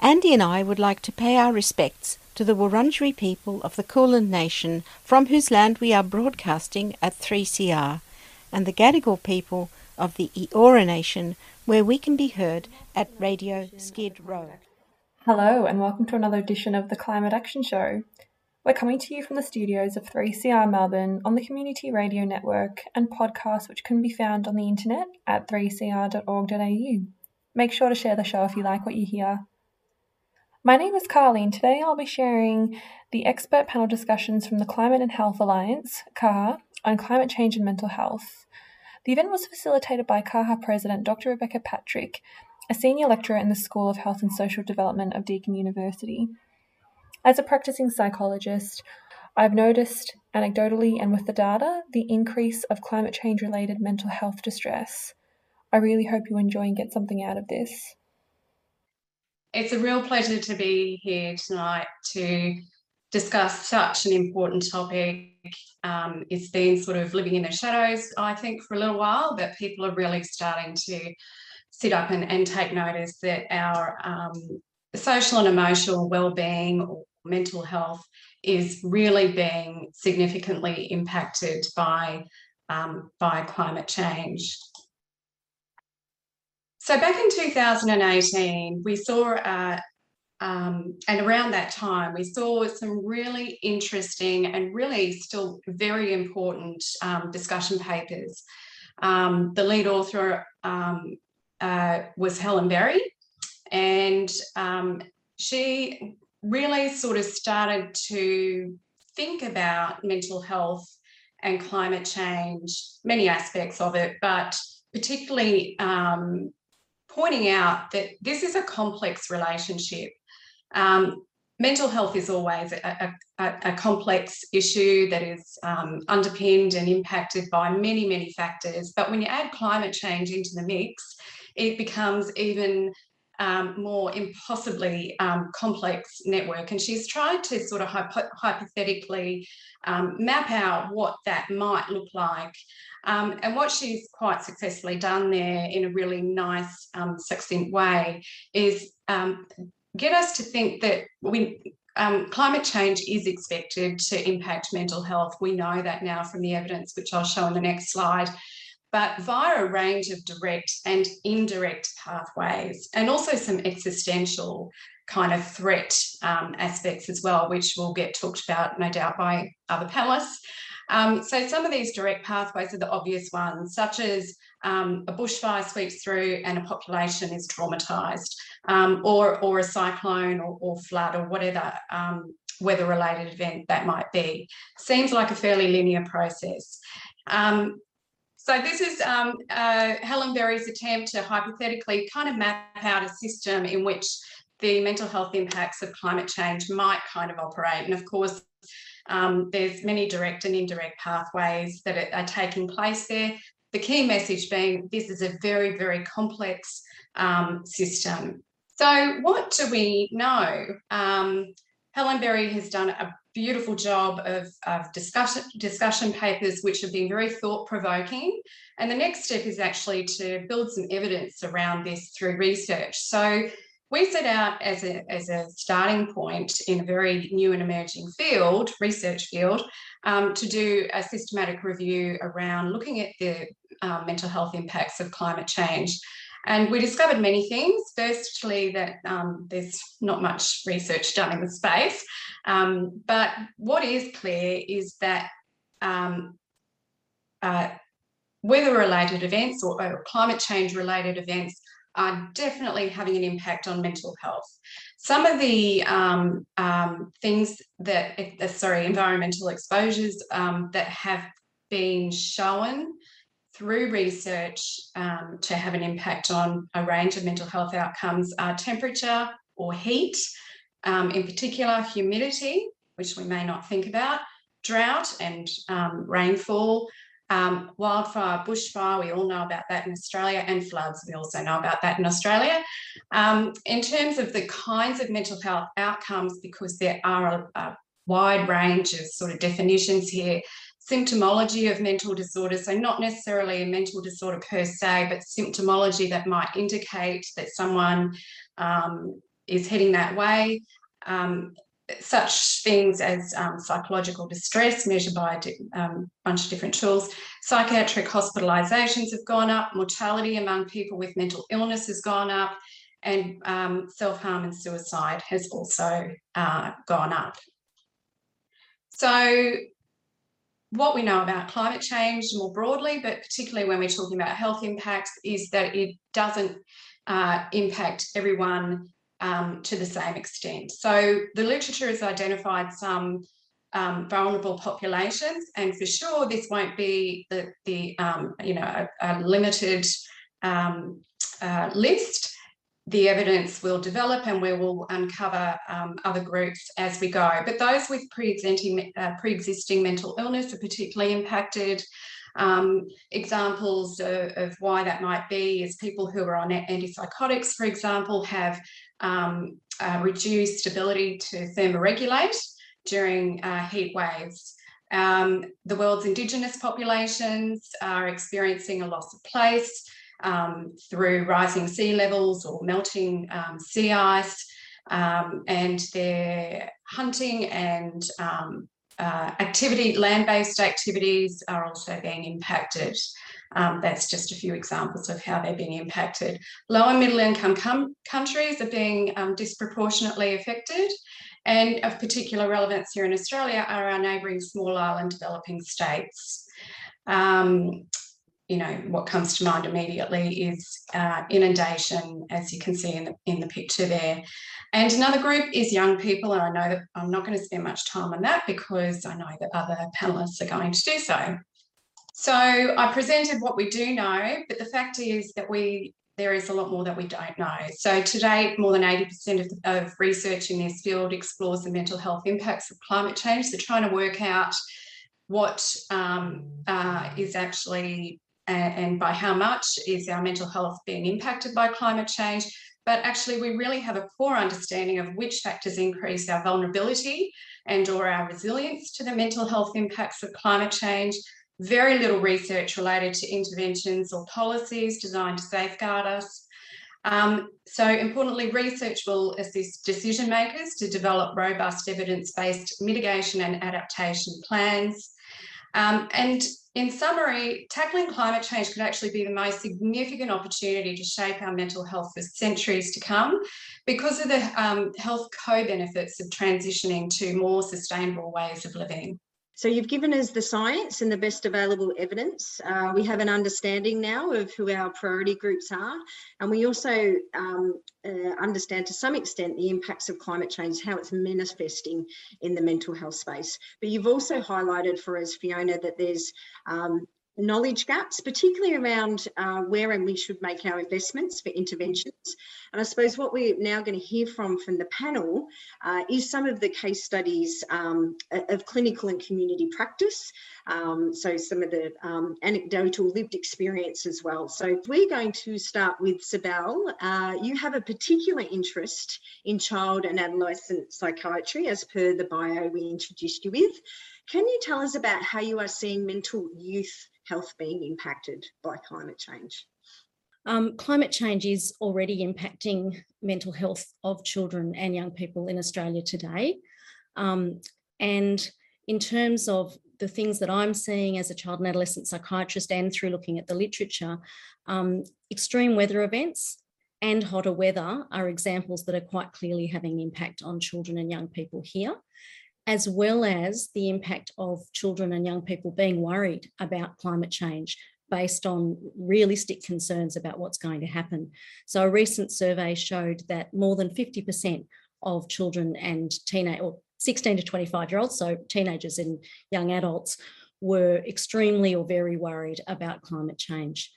Andy and I would like to pay our respects to the Wurundjeri people of the Kulin Nation from whose land we are broadcasting at 3CR, and the Gadigal people of the Eora Nation where we can be heard at Radio Skid Row. Hello, and welcome to another edition of the Climate Action Show. We're coming to you from the studios of 3CR Melbourne on the Community Radio Network and podcast, which can be found on the internet at 3cr.org.au. Make sure to share the show if you like what you hear. My name is Carly, and today I'll be sharing the expert panel discussions from the Climate and Health Alliance, CAHA, on climate change and mental health. The event was facilitated by CAHA President Dr. Rebecca Patrick, a senior lecturer in the School of Health and Social Development of Deakin University. As a practicing psychologist, I've noticed anecdotally and with the data the increase of climate change related mental health distress. I really hope you enjoy and get something out of this. It's a real pleasure to be here tonight to discuss such an important topic. Um, it's been sort of living in the shadows, I think, for a little while, but people are really starting to sit up and, and take notice that our um, social and emotional well-being or mental health is really being significantly impacted by um, by climate change. So back in 2018, we saw, uh, um, and around that time, we saw some really interesting and really still very important um, discussion papers. Um, the lead author um, uh, was Helen Berry, and um, she really sort of started to think about mental health and climate change, many aspects of it, but particularly um, pointing out that this is a complex relationship. Um, mental health is always a, a, a complex issue that is um, underpinned and impacted by many, many factors. But when you add climate change into the mix, it becomes even um, more impossibly um, complex network. And she's tried to sort of hypo- hypothetically um, map out what that might look like um, and what she's quite successfully done there in a really nice, um, succinct way is um, get us to think that we, um, climate change is expected to impact mental health. We know that now from the evidence, which I'll show in the next slide, but via a range of direct and indirect pathways, and also some existential kind of threat um, aspects as well, which will get talked about, no doubt, by other panelists. Um, so some of these direct pathways are the obvious ones, such as um, a bushfire sweeps through and a population is traumatised, um, or, or a cyclone or, or flood or whatever um, weather-related event that might be. Seems like a fairly linear process. Um, so this is um, uh, Helen Berry's attempt to hypothetically kind of map out a system in which the mental health impacts of climate change might kind of operate. And of course, um, there's many direct and indirect pathways that are, taking place there. The key message being this is a very, very complex um, system. So, what do we know? Um, Helen Berry has done a beautiful job of, of discussion, discussion papers which have been very thought provoking. And the next step is actually to build some evidence around this through research. So, we set out as a, as a starting point in a very new and emerging field, research field, um, to do a systematic review around looking at the um, mental health impacts of climate change. And we discovered many things. Firstly, that um, there's not much research done in the space. Um, but what is clear is that um, uh, weather related events or, or climate change related events are definitely having an impact on mental health. Some of the um, um, things that, uh, sorry, environmental exposures um, that have been shown through research um, to have an impact on a range of mental health outcomes are temperature or heat, um, in particular humidity, which we may not think about, drought and um, rainfall, um, wildfire, bushfire, we all know about that in Australia, and floods, we also know about that in Australia. Um, in terms of the kinds of mental health outcomes, because there are a, a wide range of sort of definitions here, symptomology of mental disorders, so not necessarily a mental disorder per se, but symptomology that might indicate that someone um, is heading that way. Um, such things as um, psychological distress measured by a um, bunch of different tools. Psychiatric hospitalizations have gone up, mortality among people with mental illness has gone up, and um, self-harm and suicide has also uh, gone up. So what we know about climate change more broadly, but particularly when we're talking about health impacts, is that it doesn't uh, impact everyone um, to the same extent. So the literature has identified some um, vulnerable populations, and for sure this won't be the, the um, you know a, a limited um, uh, list. The evidence will develop, and we will uncover um, other groups as we go. But those with pre-existing uh, pre-existing mental illness are particularly impacted. Um, examples of, of, why that might be is people who are on antipsychotics, for example, have um, uh, reduced ability to thermoregulate during uh, heat waves. Um, the world's Indigenous populations are experiencing a loss of place um, through rising sea levels or melting um, sea ice, um, and their hunting and um, uh, activity, land-based activities are also being impacted. Um, that's just a few examples of how they're being impacted. Low and middle income com countries are being um, disproportionately affected. And of particular relevance here in Australia are our neighbouring small island developing states. Um, you know, what comes to mind immediately is uh, inundation, as you can see in the, in the picture there. And another group is young people, and I know that I'm not going to spend much time on that because I know that other panelists are going to do so. So I presented what we do know, but the fact is that we there is a lot more that we don't know. So today, more than 80% of, of research in this field explores the mental health impacts of climate change. They're trying to work out what um, uh, is actually and by how much is our mental health being impacted by climate change. But actually, we really have a poor understanding of which factors increase our vulnerability and or our resilience to the mental health impacts of climate change very little research related to interventions or policies designed to safeguard us. Um, so importantly, research will assist decision makers to develop robust evidence-based mitigation and adaptation plans. Um, and in summary, tackling climate change could actually be the most significant opportunity to shape our mental health for centuries to come because of the um, health co-benefits of transitioning to more sustainable ways of living. So you've given us the science and the best available evidence. Uh, we have an understanding now of who our priority groups are, and we also um, uh, understand to some extent the impacts of climate change, how it's manifesting in the mental health space. But you've also highlighted for us, Fiona, that there's um, knowledge gaps, particularly around uh, where and we should make our investments for interventions. And I suppose what we're now going to hear from from the panel uh, is some of the case studies um, of clinical and community practice. Um, so some of the um, anecdotal lived experience as well. So we're going to start with Sibel. Uh, you have a particular interest in child and adolescent psychiatry as per the bio we introduced you with. Can you tell us about how you are seeing mental youth health being impacted by climate change? Um, climate change is already impacting mental health of children and young people in Australia today. Um, and in terms of the things that I'm seeing as a child and adolescent psychiatrist and through looking at the literature, um, extreme weather events and hotter weather are examples that are quite clearly having impact on children and young people here as well as the impact of children and young people being worried about climate change based on realistic concerns about what's going to happen. So a recent survey showed that more than 50% of children and teenage or 16 to 25 year olds, so teenagers and young adults, were extremely or very worried about climate change.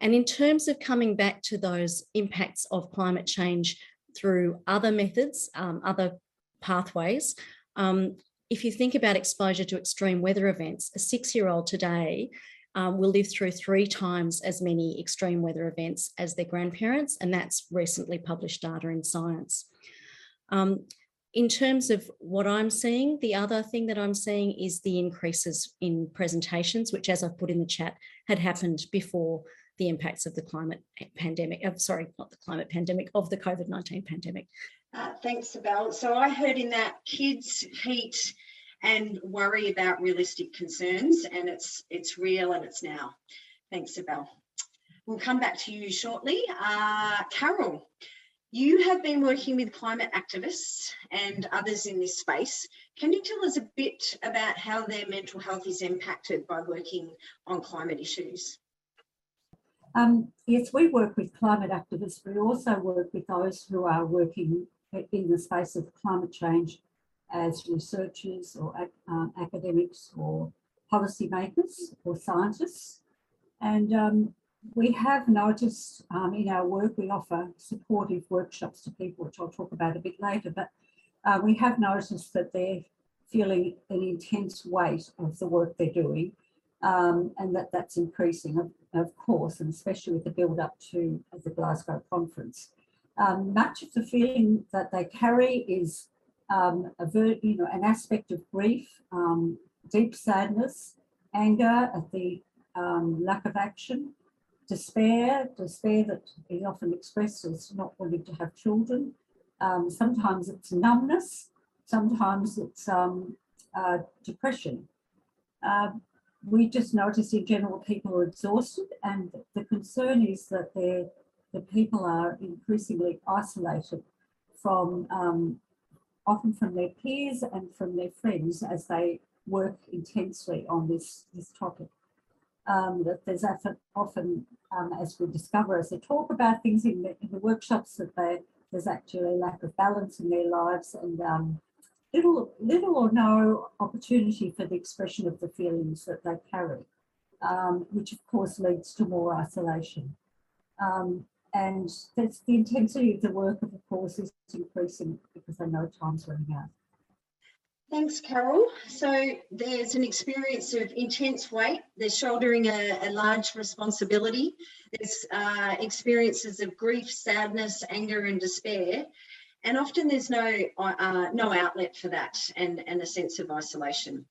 And in terms of coming back to those impacts of climate change through other methods, um, other pathways. Um, if you think about exposure to extreme weather events, a six year old today um, will live through three times as many extreme weather events as their grandparents, and that's recently published data in Science. Um, in terms of what I'm seeing, the other thing that I'm seeing is the increases in presentations, which, as I've put in the chat, had happened before the impacts of the climate pandemic. Uh, sorry, not the climate pandemic, of the COVID 19 pandemic. Uh, thanks, Abel. So I heard in that kids, heat, and worry about realistic concerns, and it's it's real and it's now. Thanks, Abel. We'll come back to you shortly. Uh, Carol, you have been working with climate activists and others in this space. Can you tell us a bit about how their mental health is impacted by working on climate issues? Um, yes, we work with climate activists. We also work with those who are working in the space of climate change as researchers or um, academics or policymakers or scientists. And um, we have noticed um, in our work, we offer supportive workshops to people, which I'll talk about a bit later, but uh, we have noticed that they're feeling an intense weight of the work they're doing um, and that that's increasing, of, of, course, and especially with the build up to the Glasgow conference. Um, much of the feeling that they carry is um, a ver- you know, an aspect of grief, um, deep sadness, anger at the um, lack of action, despair, despair that is often expressed as not wanting to have children. Um, sometimes it's numbness, sometimes it's um, uh, depression. Uh, we just notice in general people are exhausted, and the concern is that the people are increasingly isolated from um, often from their peers and from their friends as they work intensely on this, this topic. Um, that there's often, often um, as we discover as they talk about things in the, in the workshops, that they, there's actually a lack of balance in their lives and um, little, little or no opportunity for the expression of the feelings that they carry, um, which of course leads to more isolation. Um, and that's the intensity of the work, of the course, is increasing because I know time's running out. Thanks, Carol. So there's an experience of intense weight. They're shouldering a, a large responsibility. There's uh, experiences of grief, sadness, anger, and despair. And often there's no uh, no outlet for that, and, and a sense of isolation.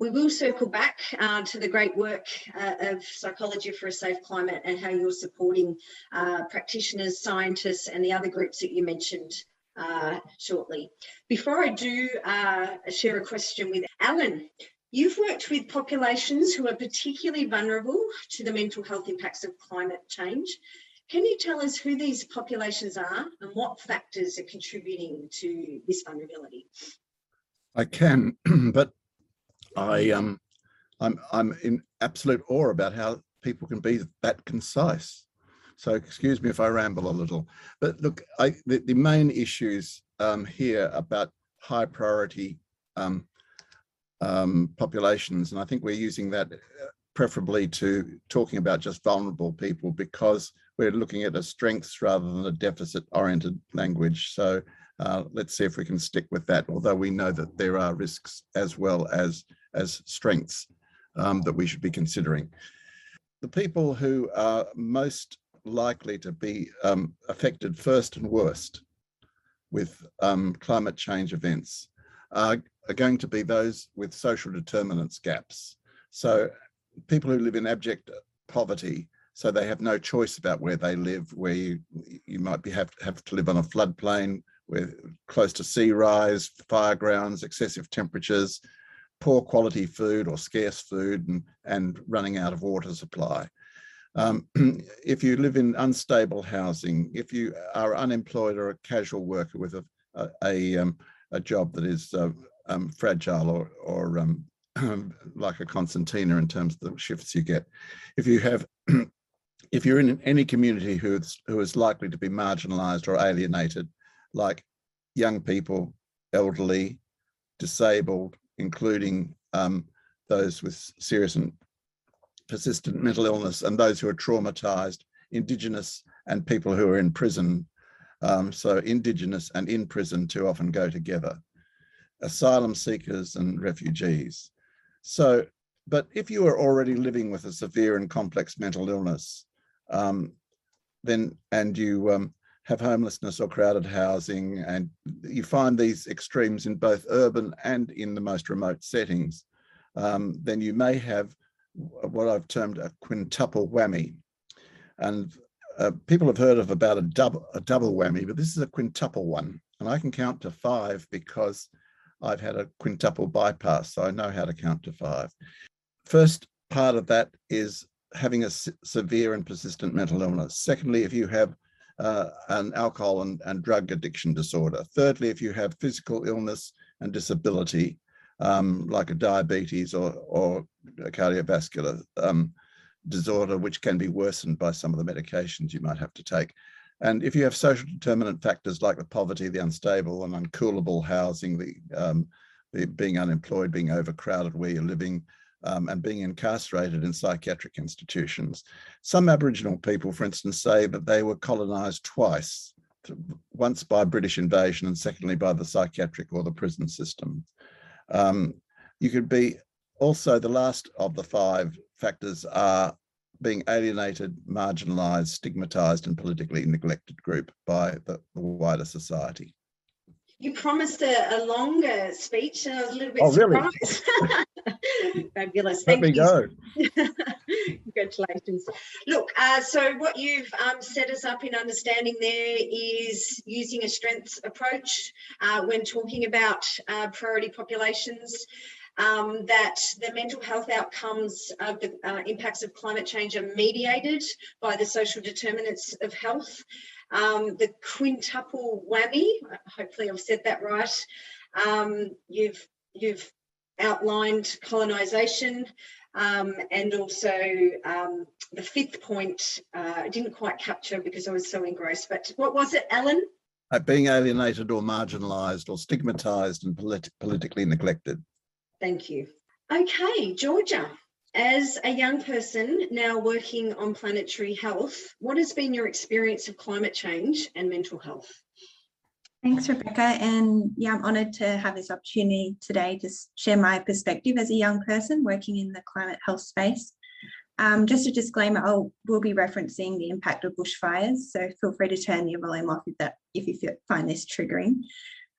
We will circle back uh, to the great work uh, of Psychology for a Safe Climate and how you're supporting uh, practitioners, scientists, and the other groups that you mentioned uh, shortly. Before I do uh, share a question with Alan, you've worked with populations who are particularly vulnerable to the mental health impacts of climate change. Can you tell us who these populations are and what factors are contributing to this vulnerability? I can, but I um, I'm I'm in absolute awe about how people can be that concise. So excuse me if I ramble a little, but look, I, the, the main issues um, here about high priority um, um, populations, and I think we're using that uh, preferably to talking about just vulnerable people because we're looking at a strengths rather than a deficit oriented language. So uh, let's see if we can stick with that, although we know that there are risks as well as as strengths um, that we should be considering. The people who are most likely to be um, affected first and worst with um, climate change events are, are going to be those with social determinants gaps. So people who live in abject poverty, so they have no choice about where they live, where you, you might be have, have to live on a floodplain, where close to sea rise, fire grounds, excessive temperatures, poor quality food or scarce food and, and running out of water supply. Um, if you live in unstable housing, if you are unemployed or a casual worker with a, a, a, um, a job that is uh, um, fragile or, or um, like a concertina in terms of the shifts you get, if you have if you're in any community who's who is likely to be marginalized or alienated, like young people, elderly, disabled, including um, those with serious and persistent mental illness and those who are traumatized, Indigenous and people who are in prison. Um, so Indigenous and in prison too often go together. asylum seekers and refugees. So, but if you are already living with a severe and complex mental illness, um, then and you um, have homelessness or crowded housing, and you find these extremes in both urban and in the most remote settings, um, then you may have what I've termed a quintuple whammy. And uh, people have heard of about a double a double whammy, but this is a quintuple one, and I can count to five because I've had a quintuple bypass, so I know how to count to five. First part of that is having a severe and persistent mental illness. Secondly, if you have uh, an alcohol and, and drug addiction disorder. Thirdly, if you have physical illness and disability, um, like a diabetes or, or a cardiovascular um, disorder, which can be worsened by some of the medications you might have to take. And if you have social determinant factors like the poverty, the unstable and uncoolable housing, the, um, the being unemployed, being overcrowded where you're living, um, and being incarcerated in psychiatric institutions. Some Aboriginal people, for instance, say that they were colonised twice, once by British invasion and secondly by the psychiatric or the prison system. Um, you could be also the last of the five factors are being alienated, marginalised, stigmatised and politically neglected group by the, the wider society. You promised a, a, longer speech and I was a little bit oh, surprised. Really? Fabulous. Let Thank me go. Congratulations. Look, uh, so what you've um, set us up in understanding there is using a strengths approach uh, when talking about uh, priority populations. Um, that the mental health outcomes of the uh, impacts of climate change are mediated by the social determinants of health um, the quintuple whammy, hopefully I've said that right. Um, you've, you've outlined colonisation um, and also um, the fifth point uh, I didn't quite capture because I was so engrossed, but what was it, Alan? Uh, being alienated or marginalised or stigmatised and polit politically neglected. Thank you. Okay, Georgia, as a young person now working on planetary health, what has been your experience of climate change and mental health? Thanks, Rebecca. And yeah, I'm honoured to have this opportunity today to share my perspective as a young person working in the climate health space. Um, just a disclaimer, I will be referencing the impact of bushfires, so feel free to turn your volume off if, that, if you find this triggering.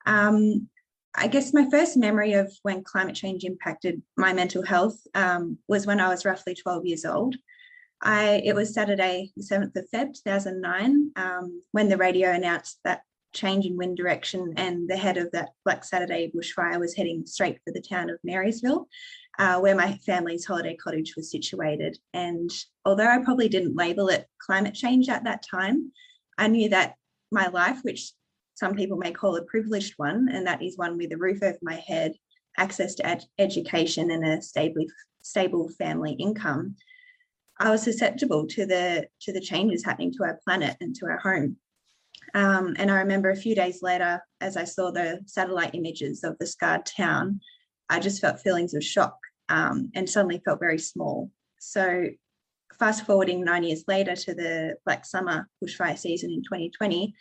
Um, I guess my first memory of when climate change impacted my mental health um, was when I was roughly 12 years old. I, it was Saturday, the 7th of Feb 2009, um, when the radio announced that change in wind direction and the head of that Black Saturday bushfire was heading straight for the town of Marysville, uh, where my family's holiday cottage was situated. And although I probably didn't label it climate change at that time, I knew that my life, which some people may call a privileged one, and that is one with a roof over my head, access to ed education and a stable, stable family income, I was susceptible to the to the changes happening to our planet and to our home. Um, and I remember a few days later, as I saw the satellite images of the scarred town, I just felt feelings of shock um, and suddenly felt very small. So fast forwarding nine years later to the Black Summer bushfire season in 2020,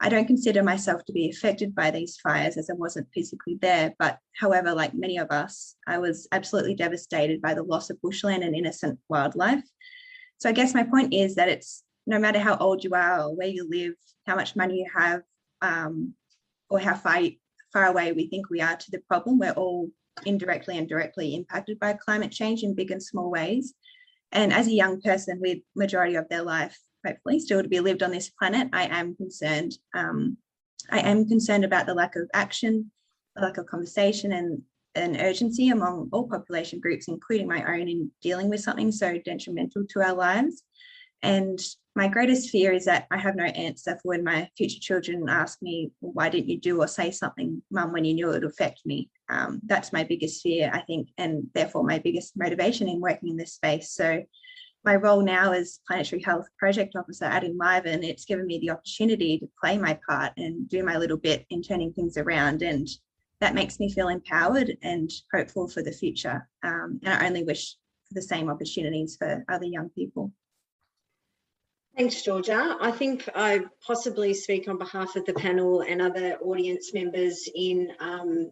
I don't consider myself to be affected by these fires as I wasn't physically there. But however, like many of us, I was absolutely devastated by the loss of bushland and innocent wildlife. So I guess my point is that it's no matter how old you are or where you live, how much money you have, um, or how far, far away we think we are to the problem, we're all indirectly and directly impacted by climate change in big and small ways. And as a young person with majority of their life hopefully still to be lived on this planet, I am concerned. Um, I am concerned about the lack of action, the lack of conversation and an urgency among all population groups, including my own in dealing with something so detrimental to our lives. And my greatest fear is that I have no answer for when my future children ask me, well, why didn't you do or say something, mum, when you knew it would affect me? Um, that's my biggest fear, I think, and therefore my biggest motivation in working in this space. So my role now as planetary health project officer at Enliven, it's given me the opportunity to play my part and do my little bit in turning things around. And that makes me feel empowered and hopeful for the future. Um, and I only wish for the same opportunities for other young people. Thanks, Georgia. I think I possibly speak on behalf of the panel and other audience members in um,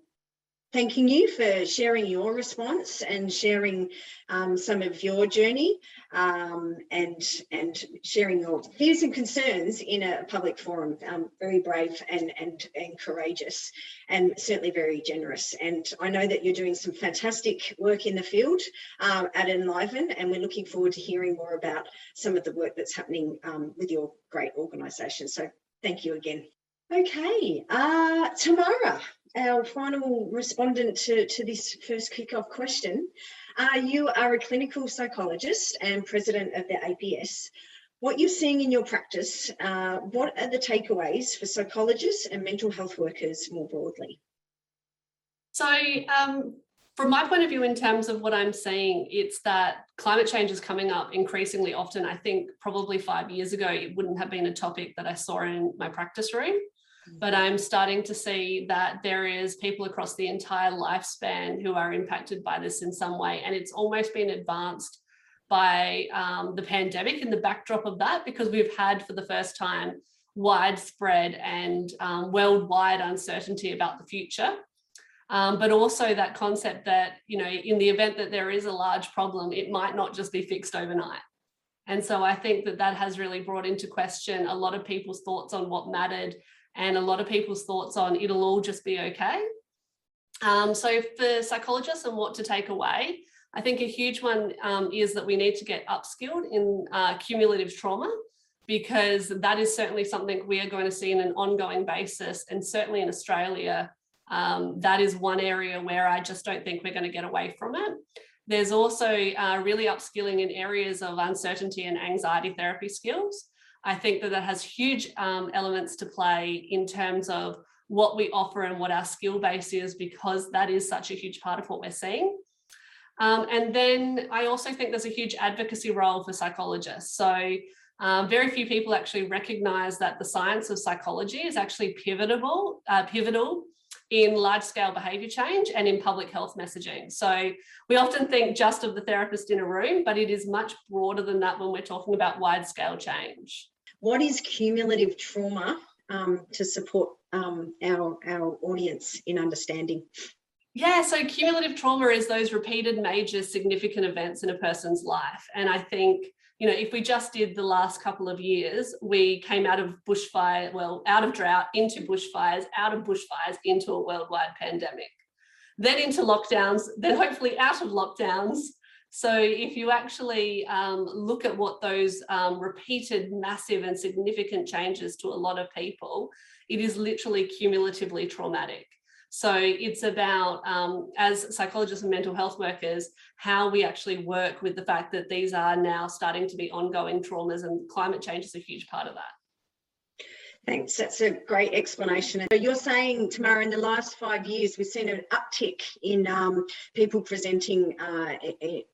thanking you for sharing your response and sharing um, some of your journey um, and and sharing your fears and concerns in a public forum. Um, very brave and, and and courageous, and certainly very generous. And I know that you're doing some fantastic work in the field um, at Enliven, and we're looking forward to hearing more about some of the work that's happening um, with your great organisation. So thank you again. Okay, uh, Tamara, our final respondent to, to this first kick-off question. Uh, you are a clinical psychologist and president of the APS. What you're seeing in your practice, uh, what are the takeaways for psychologists and mental health workers more broadly? So, um, from my point of view, in terms of what I'm seeing, it's that climate change is coming up increasingly often. I think probably five years ago, it wouldn't have been a topic that I saw in my practice room but I'm starting to see that there is people across the entire lifespan who are impacted by this in some way. And it's almost been advanced by um, the pandemic and the backdrop of that, because we've had for the first time widespread and um, worldwide uncertainty about the future. Um, but also that concept that, you know, in the event that there is a large problem, it might not just be fixed overnight. And so I think that that has really brought into question a lot of people's thoughts on what mattered and a lot of people's thoughts on it'll all just be okay. Um, so for psychologists and what to take away, I think a huge one um, is that we need to get upskilled in uh, cumulative trauma because that is certainly something we are going to see in an ongoing basis and certainly in Australia um, that is one area where I just don't think we're going to get away from it. There's also uh, really upskilling in areas of uncertainty and anxiety therapy skills. I think that that has huge um, elements to play in terms of what we offer and what our skill base is, because that is such a huge part of what we're seeing. Um, and then I also think there's a huge advocacy role for psychologists. So um, very few people actually recognize that the science of psychology is actually pivotal, uh, pivotal in large scale behavior change and in public health messaging. So we often think just of the therapist in a room, but it is much broader than that when we're talking about wide scale change. What is cumulative trauma um, to support um, our, our audience in understanding? Yeah, so cumulative trauma is those repeated major significant events in a person's life. And I think you know, if we just did the last couple of years, we came out of bushfire, well, out of drought into bushfires, out of bushfires into a worldwide pandemic, then into lockdowns, then hopefully out of lockdowns. So if you actually um, look at what those um, repeated massive and significant changes to a lot of people, it is literally cumulatively traumatic. So it's about, um, as psychologists and mental health workers, how we actually work with the fact that these are now starting to be ongoing traumas and climate change is a huge part of that. Thanks. That's a great explanation. So you're saying, Tamara, in the last five years, we've seen an uptick in um, people presenting uh,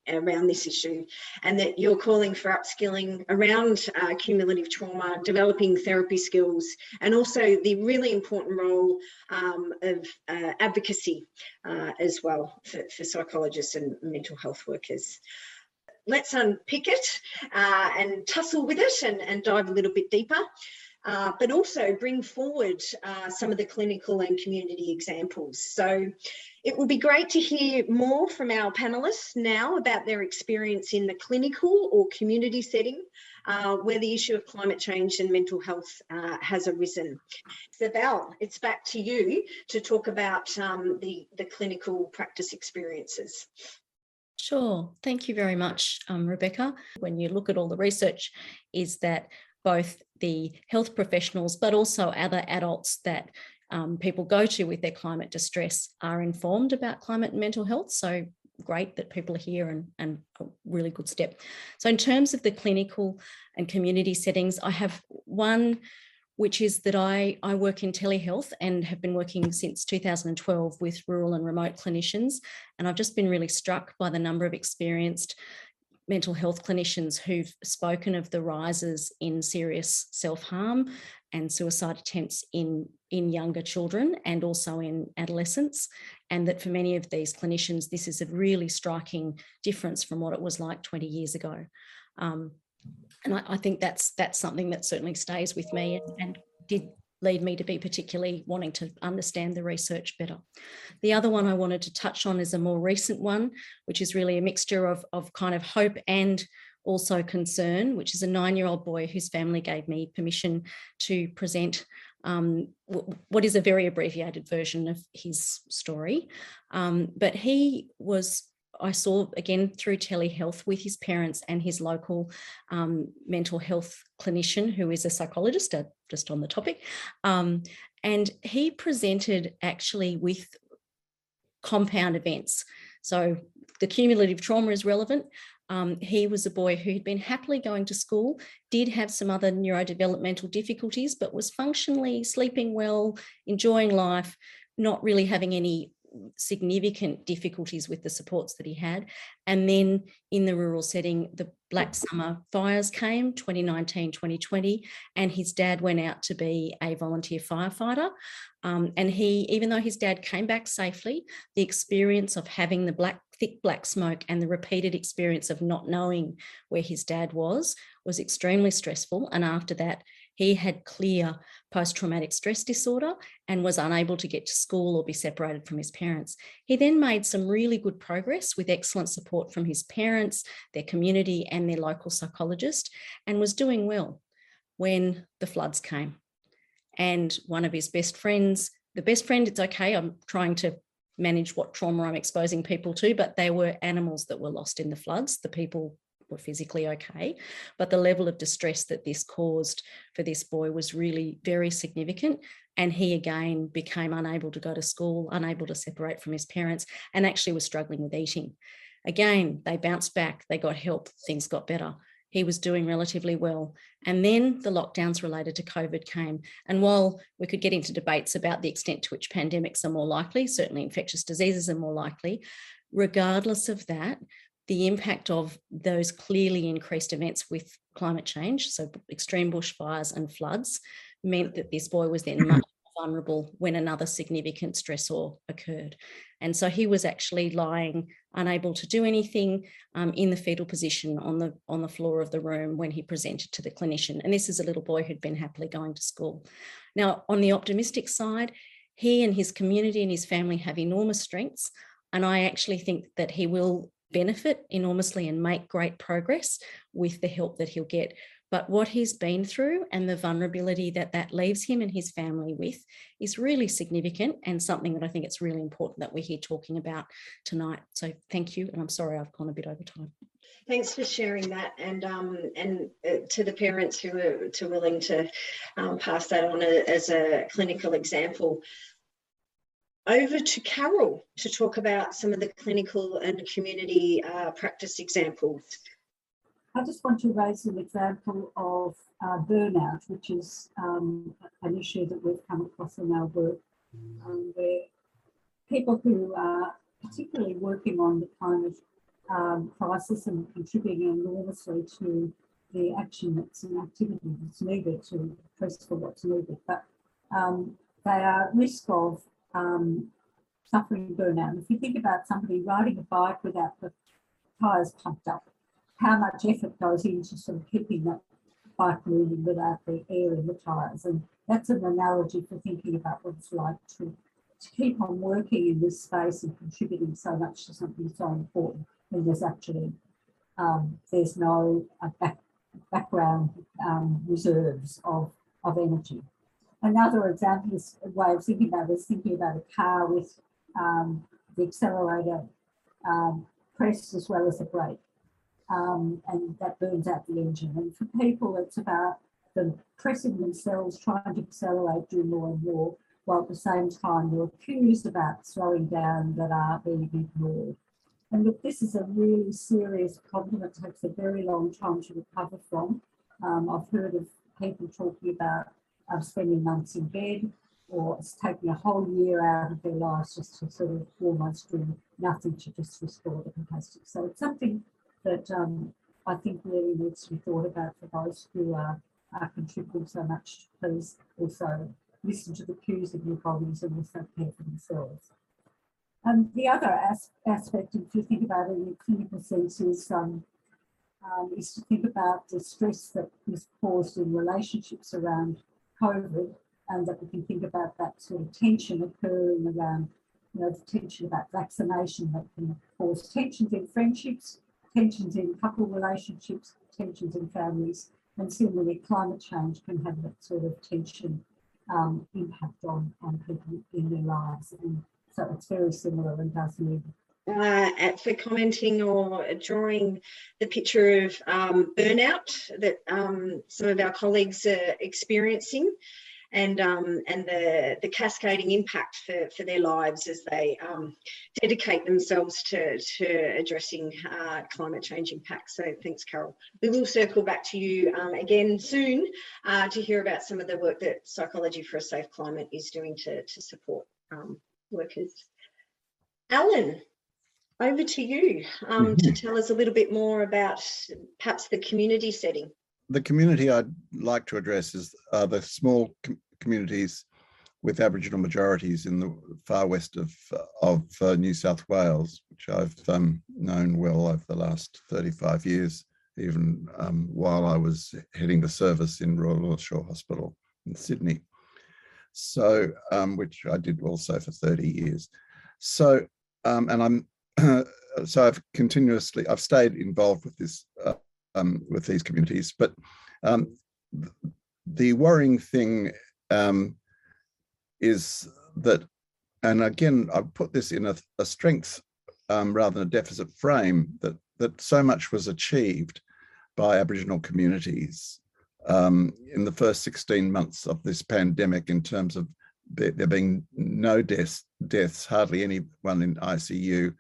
around this issue, and that you're calling for upskilling around uh, cumulative trauma, developing therapy skills, and also the really important role um, of uh, advocacy uh, as well for, for psychologists and mental health workers let's unpick it uh, and tussle with it and, and, dive a little bit deeper uh, but also bring forward uh, some of the clinical and community examples. So it would be great to hear more from our panellists now about their experience in the clinical or community setting uh, where the issue of climate change and mental health uh, has arisen. So it's back to you to talk about um, the, the clinical practice experiences. Sure. Thank you very much, um, Rebecca. When you look at all the research, is that both the health professionals, but also other adults that um, people go to with their climate distress are informed about climate and mental health. So great that people are here and, and a really good step. So in terms of the clinical and community settings, I have one which is that I, I work in telehealth and have been working since 2012 with rural and remote clinicians. And I've just been really struck by the number of experienced mental health clinicians who've spoken of the rises in serious self-harm and suicide attempts in, in younger children and also in adolescents. And that for many of these clinicians, this is a really striking difference from what it was like 20 years ago. Um, and I, I, think that's that's something that certainly stays with me and, and did lead me to be particularly wanting to understand the research better. The other one I wanted to touch on is a more recent one, which is really a mixture of, of kind of hope and also concern, which is a nine year old boy whose family gave me permission to present um, what is a very abbreviated version of his story. Um, but he was I saw again through telehealth with his parents and his local um, mental health clinician, who is a psychologist, uh, just on the topic. Um, and he presented actually with compound events. So the cumulative trauma is relevant. Um, he was a boy who had been happily going to school, did have some other neurodevelopmental difficulties, but was functionally sleeping well, enjoying life, not really having any significant difficulties with the supports that he had. And then in the rural setting, the Black Summer fires came 2019, 2020, and his dad went out to be a volunteer firefighter. Um, and he, even though his dad came back safely, the experience of having the black, thick black smoke and the repeated experience of not knowing where his dad was was extremely stressful. And after that, he had clear post traumatic stress disorder and was unable to get to school or be separated from his parents. He then made some really good progress with excellent support from his parents, their community, and their local psychologist, and was doing well when the floods came. And one of his best friends, the best friend, it's okay, I'm trying to manage what trauma I'm exposing people to, but they were animals that were lost in the floods. The people were physically okay. But the level of distress that this caused for this boy was really very significant. And he again became unable to go to school, unable to separate from his parents, and actually was struggling with eating. Again, they bounced back, they got help, things got better. He was doing relatively well. And then the lockdowns related to COVID came. And while we could get into debates about the extent to which pandemics are more likely, certainly infectious diseases are more likely, regardless of that, the impact of those clearly increased events with climate change, so extreme bushfires and floods, meant that this boy was then much more vulnerable when another significant stressor occurred. And so he was actually lying, unable to do anything um, in the fetal position on the, on the floor of the room when he presented to the clinician. And this is a little boy who'd been happily going to school. Now, on the optimistic side, he and his community and his family have enormous strengths. And I actually think that he will benefit enormously and make great progress with the help that he'll get. But what he's been through and the vulnerability that that leaves him and his family with is really significant and something that I think it's really important that we're here talking about tonight. So thank you. And I'm sorry I've gone a bit over time. Thanks for sharing that, and um, and uh, to the parents who are too willing to um, pass that on as a clinical example over to Carol to talk about some of the clinical and community uh, practice examples. I just want to raise an example of uh, burnout, which is um, an issue that we've come across in our work, um, where people who are particularly working on the climate um, crisis and contributing enormously to the action that's an activity that's needed to press for what's needed, but um, they are at risk of um, suffering burnout. If you think about somebody riding a bike without the tyres pumped up, how much effort goes into sort of keeping that bike moving without the air in the tyres. And that's an analogy for thinking about what it's like to, to keep on working in this space and contributing so much to something so important when there's actually um, there's no uh, back, background um, reserves of, of energy. Another example is way of thinking about is thinking about a car with um, the accelerator um, press as well as the brake. Um, and that burns out the engine. And for people, it's about them pressing themselves, trying to accelerate, do more and more, while at the same time they're accused about slowing down that are being ignored. And look, this is a really serious problem. It takes a very long time to recover from. Um, I've heard of people talking about of spending months in bed or it's taking a whole year out of their lives just to sort of almost do nothing to just restore the capacity. So it's something that um, I think really needs to be thought about for those who are, are contributing so much. Please also listen to the cues of your bodies and also care for themselves. Um, the other as aspect, if you think about it in a clinical sense, is um, um, is to think about the stress that is caused in relationships around COVID and that we can think about that sort of tension occurring around, you know, the tension about vaccination that can cause tensions in friendships, tensions in couple relationships, tensions in families, and similarly climate change can have that sort of tension um, impact on, on people in their lives. And so it's very similar and does need uh, at, for commenting or drawing the picture of um, burnout that um, some of our colleagues are experiencing and um, and the, the cascading impact for, for their lives as they um, dedicate themselves to, to addressing uh, climate change impacts. So thanks, Carol. We will circle back to you um, again soon uh, to hear about some of the work that Psychology for a Safe Climate is doing to, to support um, workers. Alan, over to you um, mm -hmm. to mm-hmm. tell us a little bit more about perhaps the community setting. The community I'd like to address is uh, the small com communities with Aboriginal majorities in the far west of, of uh, New South Wales, which I've um, known well over the last 35 years, even um, while I was heading the service in Royal North Shore Hospital in Sydney. So, um, which I did also for 30 years. So, um, and I'm so I've continuously I've stayed involved with this uh, um, with these communities, but um, the worrying thing um, is that, and again I put this in a, a strength um, rather than a deficit frame that that so much was achieved by Aboriginal communities um, in the first 16 months of this pandemic in terms of there, there being no deaths, deaths, hardly anyone in ICU,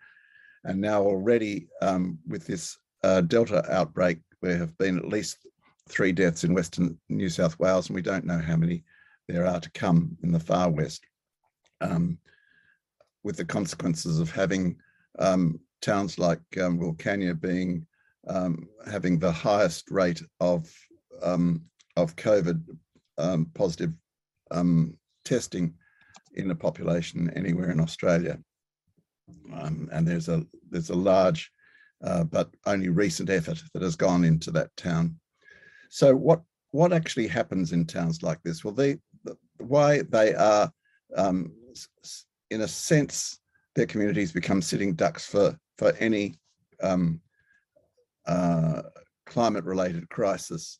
and now already um, with this uh, Delta outbreak, there have been at least three deaths in Western New South Wales, and we don't know how many there are to come in the far west. Um, with the consequences of having um, towns like um, Wilcannia being um, having the highest rate of um, of COVID um, positive testing in the population anywhere in Australia. Um, and there's a there's a large uh, but only recent effort that has gone into that town. So what what actually happens in towns like this? Well, they the, why they are um, in a sense their communities become sitting ducks for for any um, uh, climate related crisis,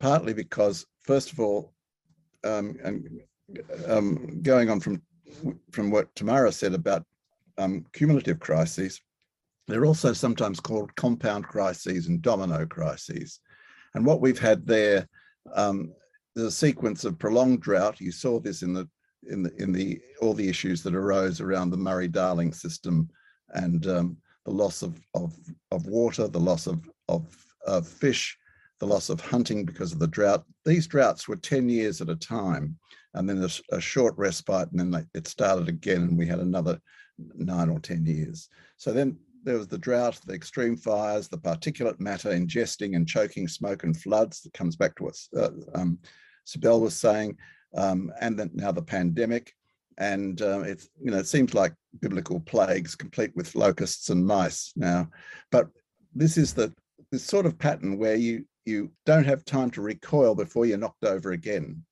partly because first of all, um, and um, going on from from what Tamara said about um, cumulative crises, they're also sometimes called compound crises and domino crises. And what we've had there, um, the sequence of prolonged drought, you saw this in the in the in the all the issues that arose around the Murray-Darling system and um, the loss of, of of water, the loss of of, of fish, the loss of hunting because of the drought. These droughts were 10 years at a time, and then a, a short respite, and then it started again, and we had another nine or 10 years. So then there was the drought, the extreme fires, the particulate matter ingesting and choking smoke and floods that comes back to what uh, um, Sibel was saying, um, and then now the pandemic. And uh, it's, you know, it seems like biblical plagues complete with locusts and mice now. But this is the this sort of pattern where you you don't have time to recoil before you're knocked over again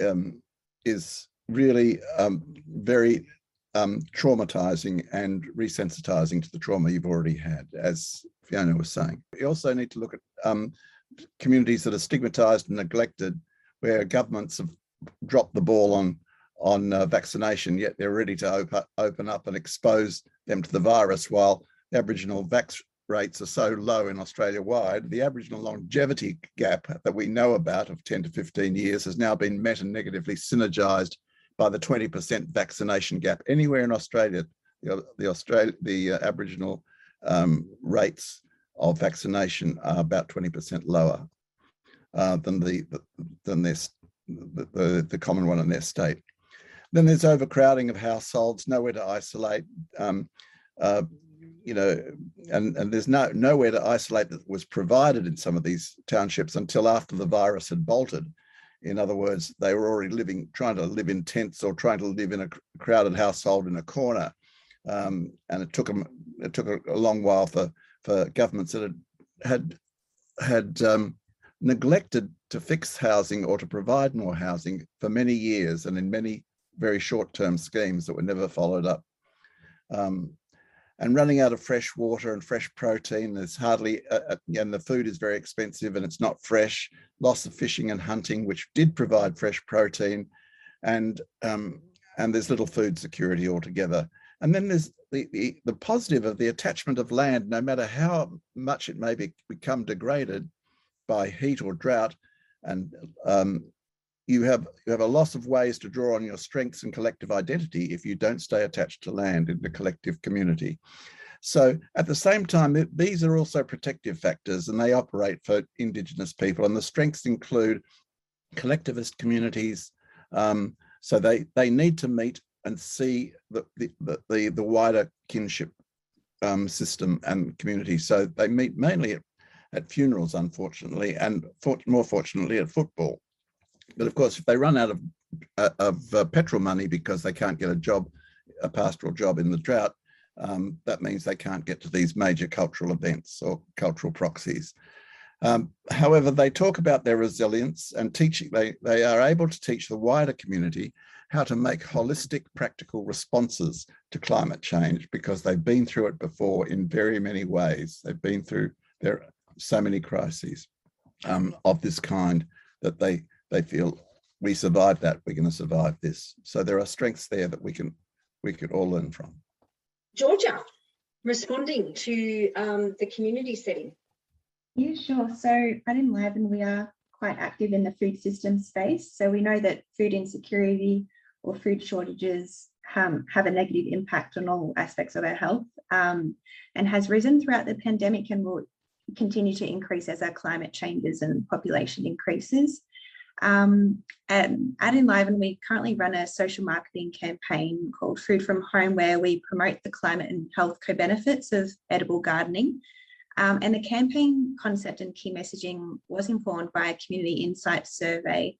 um, is really um, very um, traumatizing and resensitizing to the trauma you've already had, as Fiona was saying. We also need to look at um, communities that are stigmatized and neglected, where governments have dropped the ball on on uh, vaccination, yet they're ready to open, open up and expose them to the virus, while Aboriginal vax rates are so low in Australia wide, the Aboriginal longevity gap that we know about of 10 to 15 years has now been met and negatively synergized by the 20% vaccination gap. Anywhere in Australia, the, the, Australia, the uh, Aboriginal um, rates of vaccination are about 20% lower uh, than the, than their, the, the, the, common one in their state. Then there's overcrowding of households, nowhere to isolate. Um, uh, you know, and, and there's no nowhere to isolate that was provided in some of these townships until after the virus had bolted. In other words, they were already living, trying to live in tents or trying to live in a crowded household in a corner. Um, and it took them, it took a, long while for, for governments that had had, had um, neglected to fix housing or to provide more housing for many years and in many very short-term schemes that were never followed up. Um, and running out of fresh water and fresh protein, there's hardly, uh, uh, and the food is very expensive and it's not fresh, loss of fishing and hunting, which did provide fresh protein, and um, and there's little food security altogether. And then there's the, the, the positive of the attachment of land, no matter how much it may be, become degraded by heat or drought, and um, you have you have a loss of ways to draw on your strengths and collective identity if you don't stay attached to land in the collective community. So at the same time, these are also protective factors and they operate for Indigenous people and the strengths include collectivist communities. Um, so they, they need to meet and see the, the, the, the wider kinship um, system and community. So they meet mainly at, at funerals, unfortunately, and for, more fortunately at football. But of course, if they run out of, uh, of uh, petrol money because they can't get a job, a pastoral job in the drought, um, that means they can't get to these major cultural events or cultural proxies. Um, however, they talk about their resilience and teaching, they, they are able to teach the wider community how to make holistic, practical responses to climate change because they've been through it before in very many ways. They've been through there so many crises um, of this kind that they they feel we survived that, we're going to survive this. So there are strengths there that we can we could all learn from. Georgia, responding to um, the community setting. Yeah, sure. So at Enliven, we are quite active in the food system space. So we know that food insecurity or food shortages um, have a negative impact on all aspects of our health um, and has risen throughout the pandemic and will continue to increase as our climate changes and population increases. Um, at, at Enliven, we currently run a social marketing campaign called Food from Home, where we promote the climate and health co-benefits of edible gardening. Um, and the campaign concept and key messaging was informed by a community insights survey.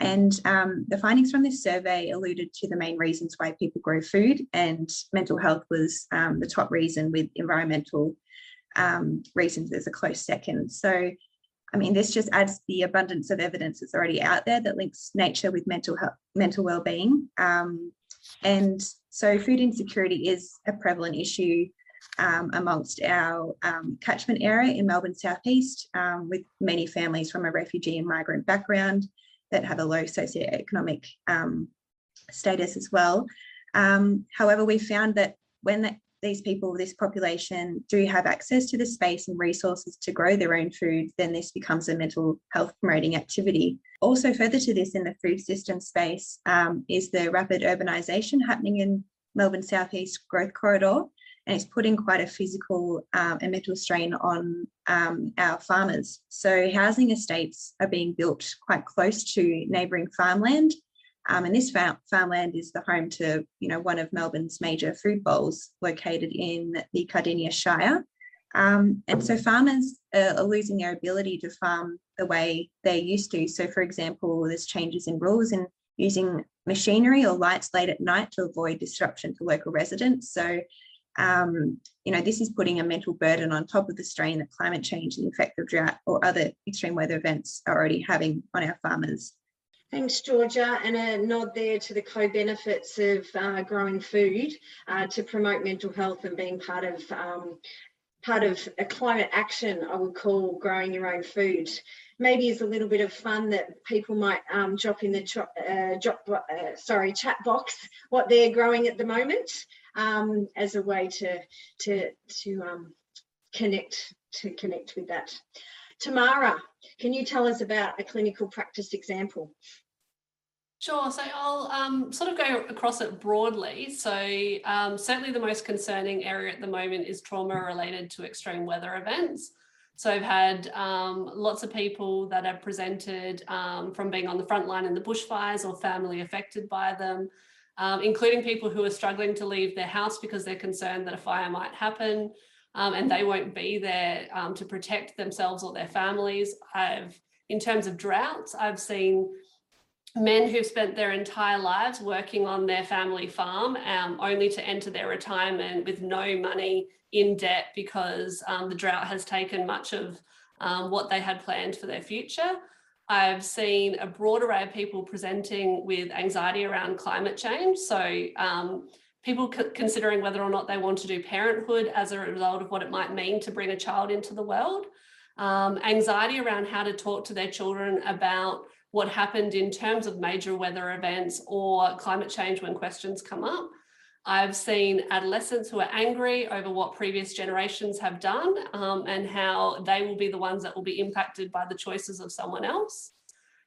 And um, the findings from this survey alluded to the main reasons why people grow food, and mental health was um, the top reason, with environmental um, reasons as a close second. So I mean, this just adds the abundance of evidence that's already out there that links nature with mental health, mental well-being. Um, and so food insecurity is a prevalent issue um, amongst our um, catchment area in Melbourne Southeast, um, with many families from a refugee and migrant background that have a low socioeconomic um, status as well. Um, however, we found that when that these people, this population do have access to the space and resources to grow their own food, then this becomes a mental health promoting activity. Also further to this in the food system space um, is the rapid urbanisation happening in Melbourne Southeast Growth Corridor. And it's putting quite a physical um, and mental strain on um, our farmers. So housing estates are being built quite close to neighbouring farmland um, and this farmland is the home to, you know, one of Melbourne's major food bowls located in the Cardinia Shire. Um, and so farmers are losing their ability to farm the way they used to. So for example, there's changes in rules in using machinery or lights late at night to avoid disruption to local residents. So, um, you know, this is putting a mental burden on top of the strain that climate change and the effect of drought or other extreme weather events are already having on our farmers. Thanks, Georgia. And a nod there to the co-benefits of uh, growing food uh, to promote mental health and being part of um, part of a climate action, I would call growing your own food. Maybe is a little bit of fun that people might um, drop in the uh, drop, uh, sorry chat box what they're growing at the moment um, as a way to to to um, connect to connect with that. Tamara, can you tell us about a clinical practice example? Sure. So I'll um, sort of go across it broadly. So um, certainly the most concerning area at the moment is trauma related to extreme weather events. So I've had um, lots of people that have presented um, from being on the front line in the bushfires or family affected by them, um, including people who are struggling to leave their house because they're concerned that a fire might happen um, and they won't be there to protect themselves or their families. I've, in terms of droughts, I've seen men who've spent their entire lives working on their family farm um, only to enter their retirement with no money in debt because um, the drought has taken much of um, what they had planned for their future. I've seen a broad array of people presenting with anxiety around climate change. So um, people considering whether or not they want to do parenthood as a result of what it might mean to bring a child into the world. Um, anxiety around how to talk to their children about what happened in terms of major weather events or climate change when questions come up. I've seen adolescents who are angry over what previous generations have done um, and how they will be the ones that will be impacted by the choices of someone else.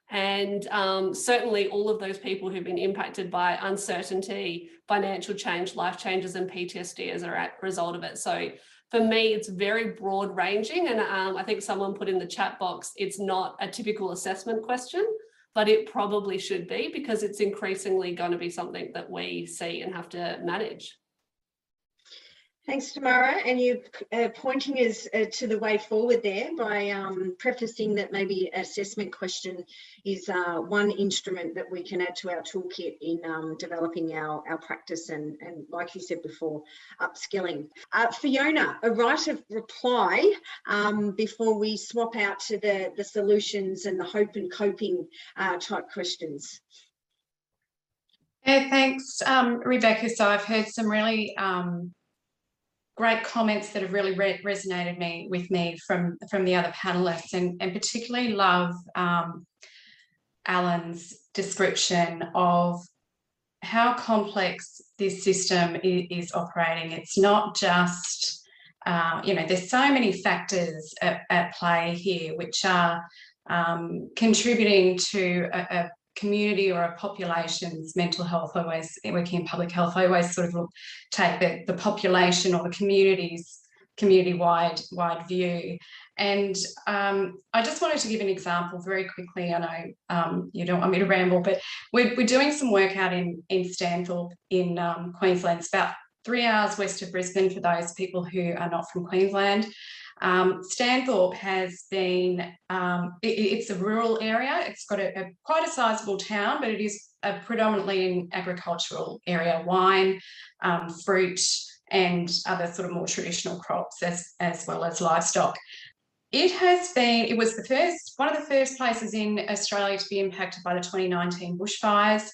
And um, certainly all of those people who've been impacted by uncertainty, financial change, life changes, and PTSD as a result of it. So for me, it's very broad ranging. And um, I think someone put in the chat box, it's not a typical assessment question but it probably should be because it's increasingly going to be something that we see and have to manage. Thanks, Tamara. And you uh, pointing us uh, to the way forward there by um, prefacing that maybe assessment question is uh, one instrument that we can add to our toolkit in um, developing our, our practice and, and, like you said before, upskilling. Uh, Fiona, a right of reply um, before we swap out to the, the solutions and the hope and coping uh, type questions. Yeah, thanks, um, Rebecca. So I've heard some really um, great comments that have really re resonated me with me from from the other panelists and, and particularly love um, Alan's description of how complex this system is, operating. It's not just, uh, you know, there's so many factors at, at play here which are um, contributing to a, a, community or a population's mental health. I always working in public health, I always sort of take the, the population or the community's community-wide wide view. And um, I just wanted to give an example very quickly. I know um, you don't want me to ramble, but we're, we're doing some work out in, in Stanthorpe in um, Queensland. It's about three hours west of Brisbane for those people who are not from Queensland. Um, Stanthorpe has been, um, it, it's a rural area. It's got a, a, quite a sizable town, but it is a predominantly an agricultural area, wine, um, fruit, and other sort of more traditional crops as, as well as livestock. It has been, it was the first, one of the first places in Australia to be impacted by the 2019 bushfires.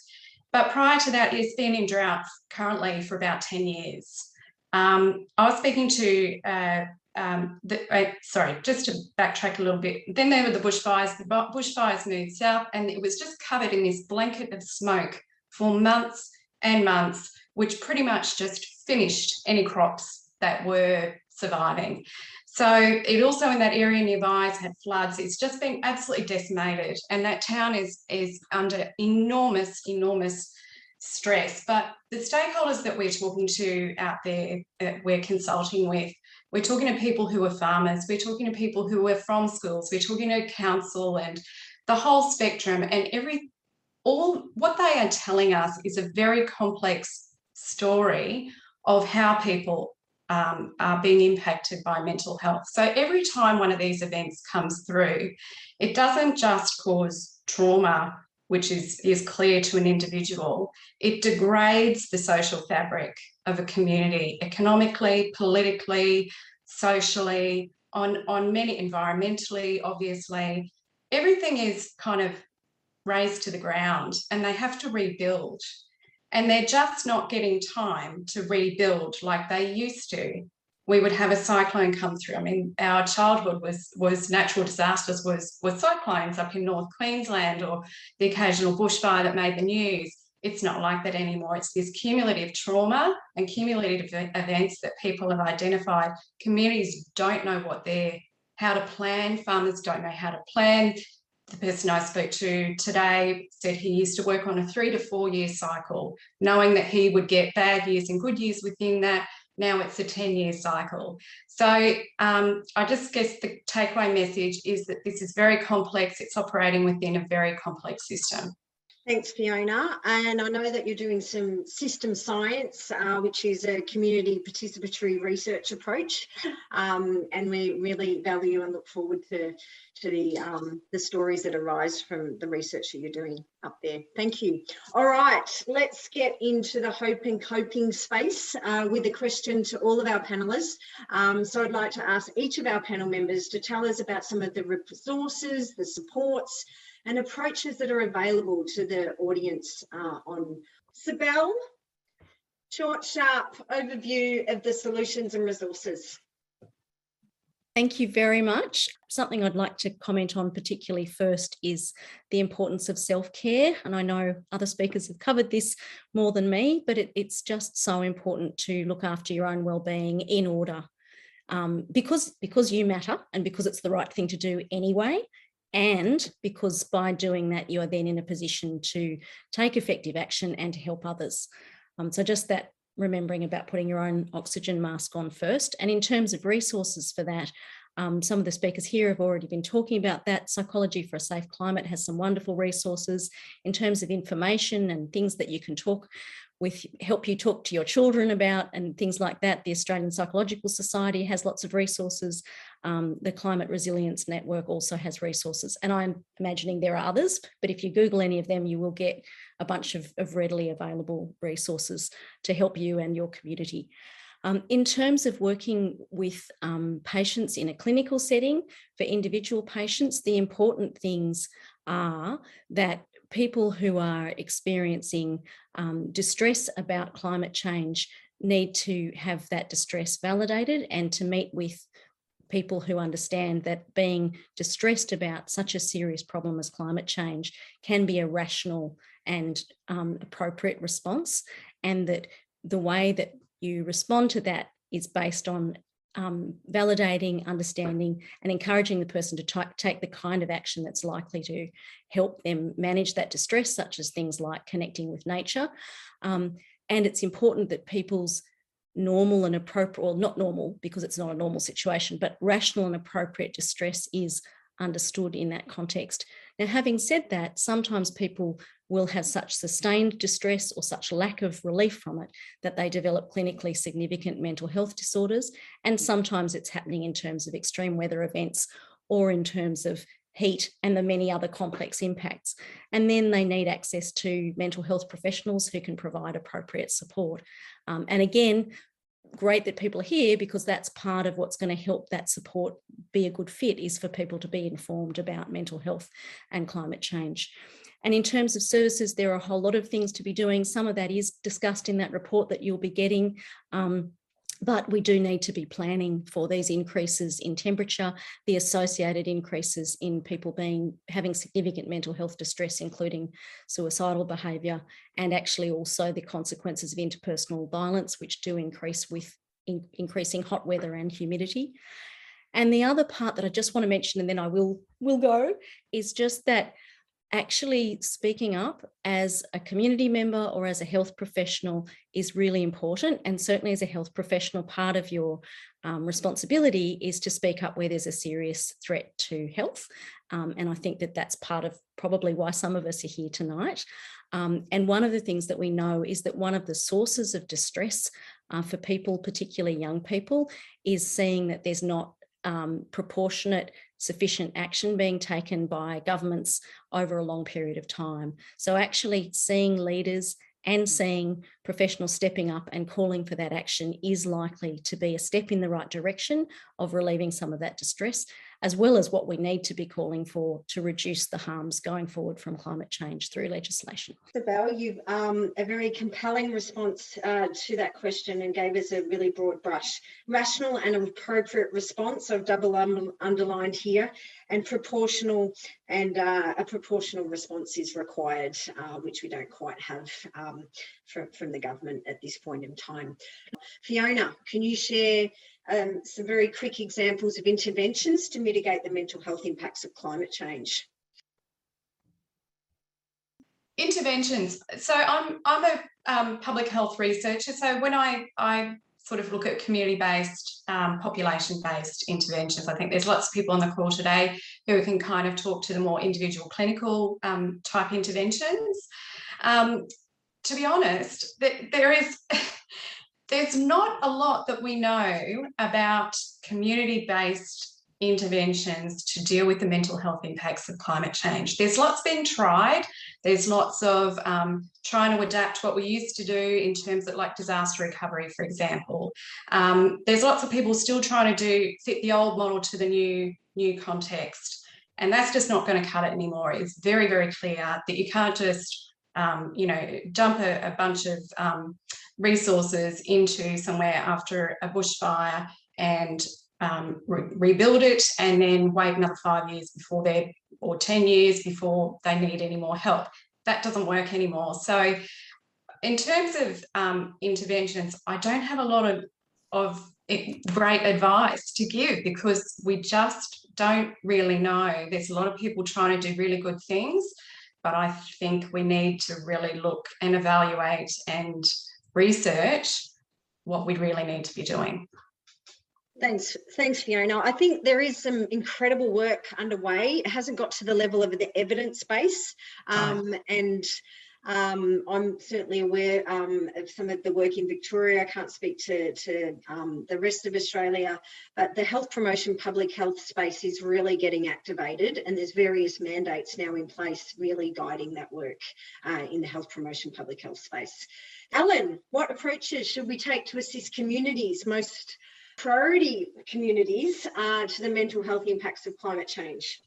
But prior to that, it's been in drought currently for about 10 years. Um, I was speaking to uh, um, the, sorry, just to backtrack a little bit. Then there were the bushfires. The bushfires moved south, and it was just covered in this blanket of smoke for months and months, which pretty much just finished any crops that were surviving. So it also in that area nearby has had floods. It's just been absolutely decimated, and that town is is under enormous, enormous stress. But the stakeholders that we're talking to out there, that we're consulting with, we're talking to people who are farmers, we're talking to people who are from schools, we're talking to council and the whole spectrum and every all what they are telling us is a very complex story of how people um, are being impacted by mental health. So every time one of these events comes through, it doesn't just cause trauma, which is, is clear to an individual, it degrades the social fabric of a community economically, politically, socially, on, on many environmentally, obviously. Everything is kind of razed to the ground and they have to rebuild. And they're just not getting time to rebuild like they used to. We would have a cyclone come through. I mean, our childhood was was natural disasters, was was cyclones up in North Queensland or the occasional bushfire that made the news it's not like that anymore. It's this cumulative trauma and cumulative events that people have identified. Communities don't know what they're, how to plan. Farmers don't know how to plan. The person I spoke to today said he used to work on a three to four year cycle, knowing that he would get bad years and good years within that. Now it's a 10 year cycle. So um, I just guess the takeaway message is that this is very complex. It's operating within a very complex system. Thanks, Fiona. And I know that you're doing some system science, uh, which is a community participatory research approach. Um, and we really value and look forward to, to the, um, the stories that arise from the research that you're doing up there. Thank you. All right, let's get into the hope and coping space uh, with a question to all of our panelists. Um, so I'd like to ask each of our panel members to tell us about some of the resources, the supports, and approaches that are available to the audience uh, on Sibel. Short, sharp overview of the solutions and resources. Thank you very much. Something I'd like to comment on particularly first is the importance of self-care. And I know other speakers have covered this more than me, but it, it's just so important to look after your own well-being in order um, because, because you matter and because it's the right thing to do anyway. And because by doing that, you are then in a position to take effective action and to help others. Um, so just that remembering about putting your own oxygen mask on first. And in terms of resources for that, um, some of the speakers here have already been talking about that. Psychology for a Safe Climate has some wonderful resources in terms of information and things that you can talk with, help you talk to your children about and things like that. The Australian Psychological Society has lots of resources. Um, the Climate Resilience Network also has resources. And I'm imagining there are others, but if you Google any of them, you will get a bunch of, of readily available resources to help you and your community. Um, in terms of working with um, patients in a clinical setting, for individual patients, the important things are that people who are experiencing um, distress about climate change need to have that distress validated and to meet with people who understand that being distressed about such a serious problem as climate change can be a rational and um, appropriate response and that the way that you respond to that is based on um, validating, understanding, and encouraging the person to take the kind of action that's likely to help them manage that distress, such as things like connecting with nature. Um, and it's important that people's normal and appropriate, well, not normal because it's not a normal situation, but rational and appropriate distress is understood in that context. Now, having said that, sometimes people will have such sustained distress or such lack of relief from it that they develop clinically significant mental health disorders. And sometimes it's happening in terms of extreme weather events or in terms of heat and the many other complex impacts. And then they need access to mental health professionals who can provide appropriate support. Um, and again, great that people are here because that's part of what's going to help that support be a good fit is for people to be informed about mental health and climate change. And in terms of services, there are a whole lot of things to be doing. Some of that is discussed in that report that you'll be getting. Um, but we do need to be planning for these increases in temperature, the associated increases in people being having significant mental health distress, including suicidal behaviour, and actually also the consequences of interpersonal violence, which do increase with in, increasing hot weather and humidity. And the other part that I just want to mention, and then I will will go, is just that actually speaking up as a community member or as a health professional is really important. And certainly as a health professional, part of your um, responsibility is to speak up where there's a serious threat to health. Um, and I think that that's part of probably why some of us are here tonight. Um, and one of the things that we know is that one of the sources of distress uh, for people, particularly young people, is seeing that there's not um, proportionate sufficient action being taken by governments over a long period of time. So actually seeing leaders and seeing professionals stepping up and calling for that action is likely to be a step in the right direction of relieving some of that distress as well as what we need to be calling for to reduce the harms going forward from climate change through legislation. Bell, you've um, a very compelling response uh, to that question and gave us a really broad brush. Rational and appropriate response, I've double underlined here, and proportional and uh, a proportional response is required, uh, which we don't quite have um, from the government at this point in time. Fiona, can you share um, some very quick examples of interventions to mitigate the mental health impacts of climate change. Interventions. So I'm I'm a um, public health researcher. So when I I sort of look at community-based, um, population-based interventions, I think there's lots of people on the call today who can kind of talk to the more individual clinical um, type interventions. Um, to be honest, there is there's not a lot that we know about community based interventions to deal with the mental health impacts of climate change. There's lots being tried. There's lots of um, trying to adapt what we used to do in terms of like disaster recovery, for example. Um, there's lots of people still trying to do fit the old model to the new new context. And that's just not going to cut it anymore. It's very, very clear that you can't just, um, you know, dump a, a bunch of um, resources into somewhere after a bushfire and um, re- rebuild it and then wait another five years before they're, or 10 years before they need any more help. That doesn't work anymore. So, in terms of um, interventions, I don't have a lot of, of great advice to give because we just don't really know. There's a lot of people trying to do really good things, but I think we need to really look and evaluate and research what we really need to be doing. Thanks, thanks, Fiona. I think there is some incredible work underway. It hasn't got to the level of the evidence base, um, and um, I'm certainly aware um, of some of the work in Victoria. I can't speak to, to um, the rest of Australia, but the health promotion public health space is really getting activated, and there's various mandates now in place really guiding that work uh, in the health promotion public health space. Alan, what approaches should we take to assist communities, most priority communities, uh, to the mental health impacts of climate change?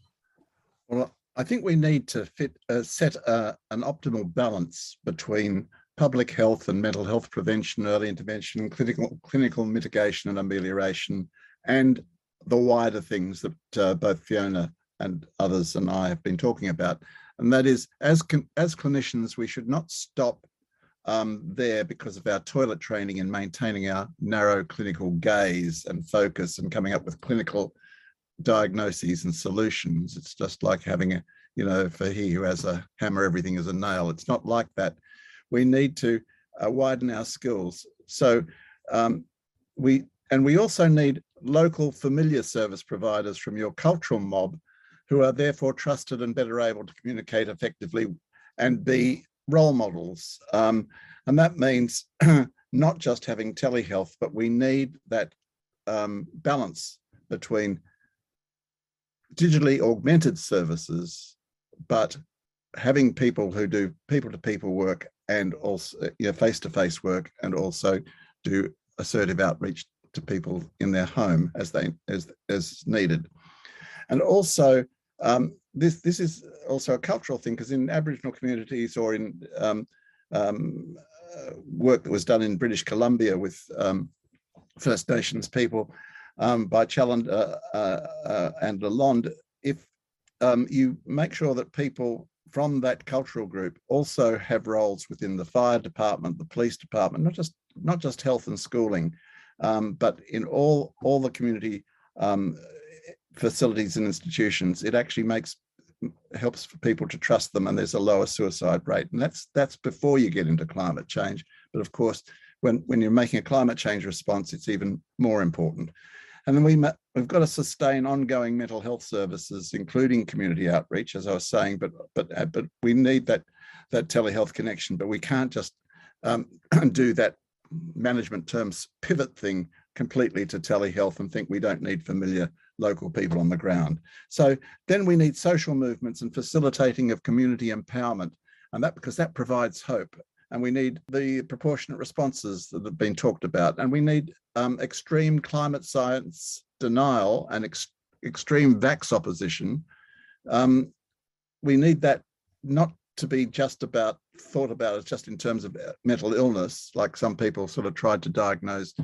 Well, I think we need to fit, uh, set uh, an optimal balance between public health and mental health prevention, early intervention, clinical clinical mitigation and amelioration, and the wider things that uh, both Fiona and others and I have been talking about. And that is, as as clinicians, we should not stop um, there because of our toilet training and maintaining our narrow clinical gaze and focus and coming up with clinical diagnoses and solutions. It's just like having a, you know, for he who has a hammer, everything is a nail. It's not like that. We need to uh, widen our skills. So um, we, and we also need local familiar service providers from your cultural mob who are therefore trusted and better able to communicate effectively and be role models. Um, and that means not just having telehealth, but we need that um, balance between digitally augmented services, but having people who do people to people work and also you know, face-to-face work and also do assertive outreach to people in their home as they as as needed. And also um, this this is also a cultural thing because in aboriginal communities or in um, um, uh, work that was done in british columbia with um, first nations people um, by Chandler uh, uh, and Lalonde, if um, you make sure that people from that cultural group also have roles within the fire department, the police department, not just not just health and schooling, um, but in all all the community um, facilities and institutions, it actually makes helps for people to trust them, and there's a lower suicide rate, and that's that's before you get into climate change. But of course, when when you're making a climate change response, it's even more important. And then we, we've got to sustain ongoing mental health services, including community outreach, as I was saying, but, but, uh, but we need that, that telehealth connection, but we can't just um, do that management terms pivot thing completely to telehealth and think we don't need familiar local people on the ground. So then we need social movements and facilitating of community empowerment, and that because that provides hope and we need the proportionate responses that have been talked about, and we need um, extreme climate science denial and ex- extreme vax opposition. Um, we need that not to be just about thought about as just in terms of uh, mental illness, like some people sort of tried to diagnose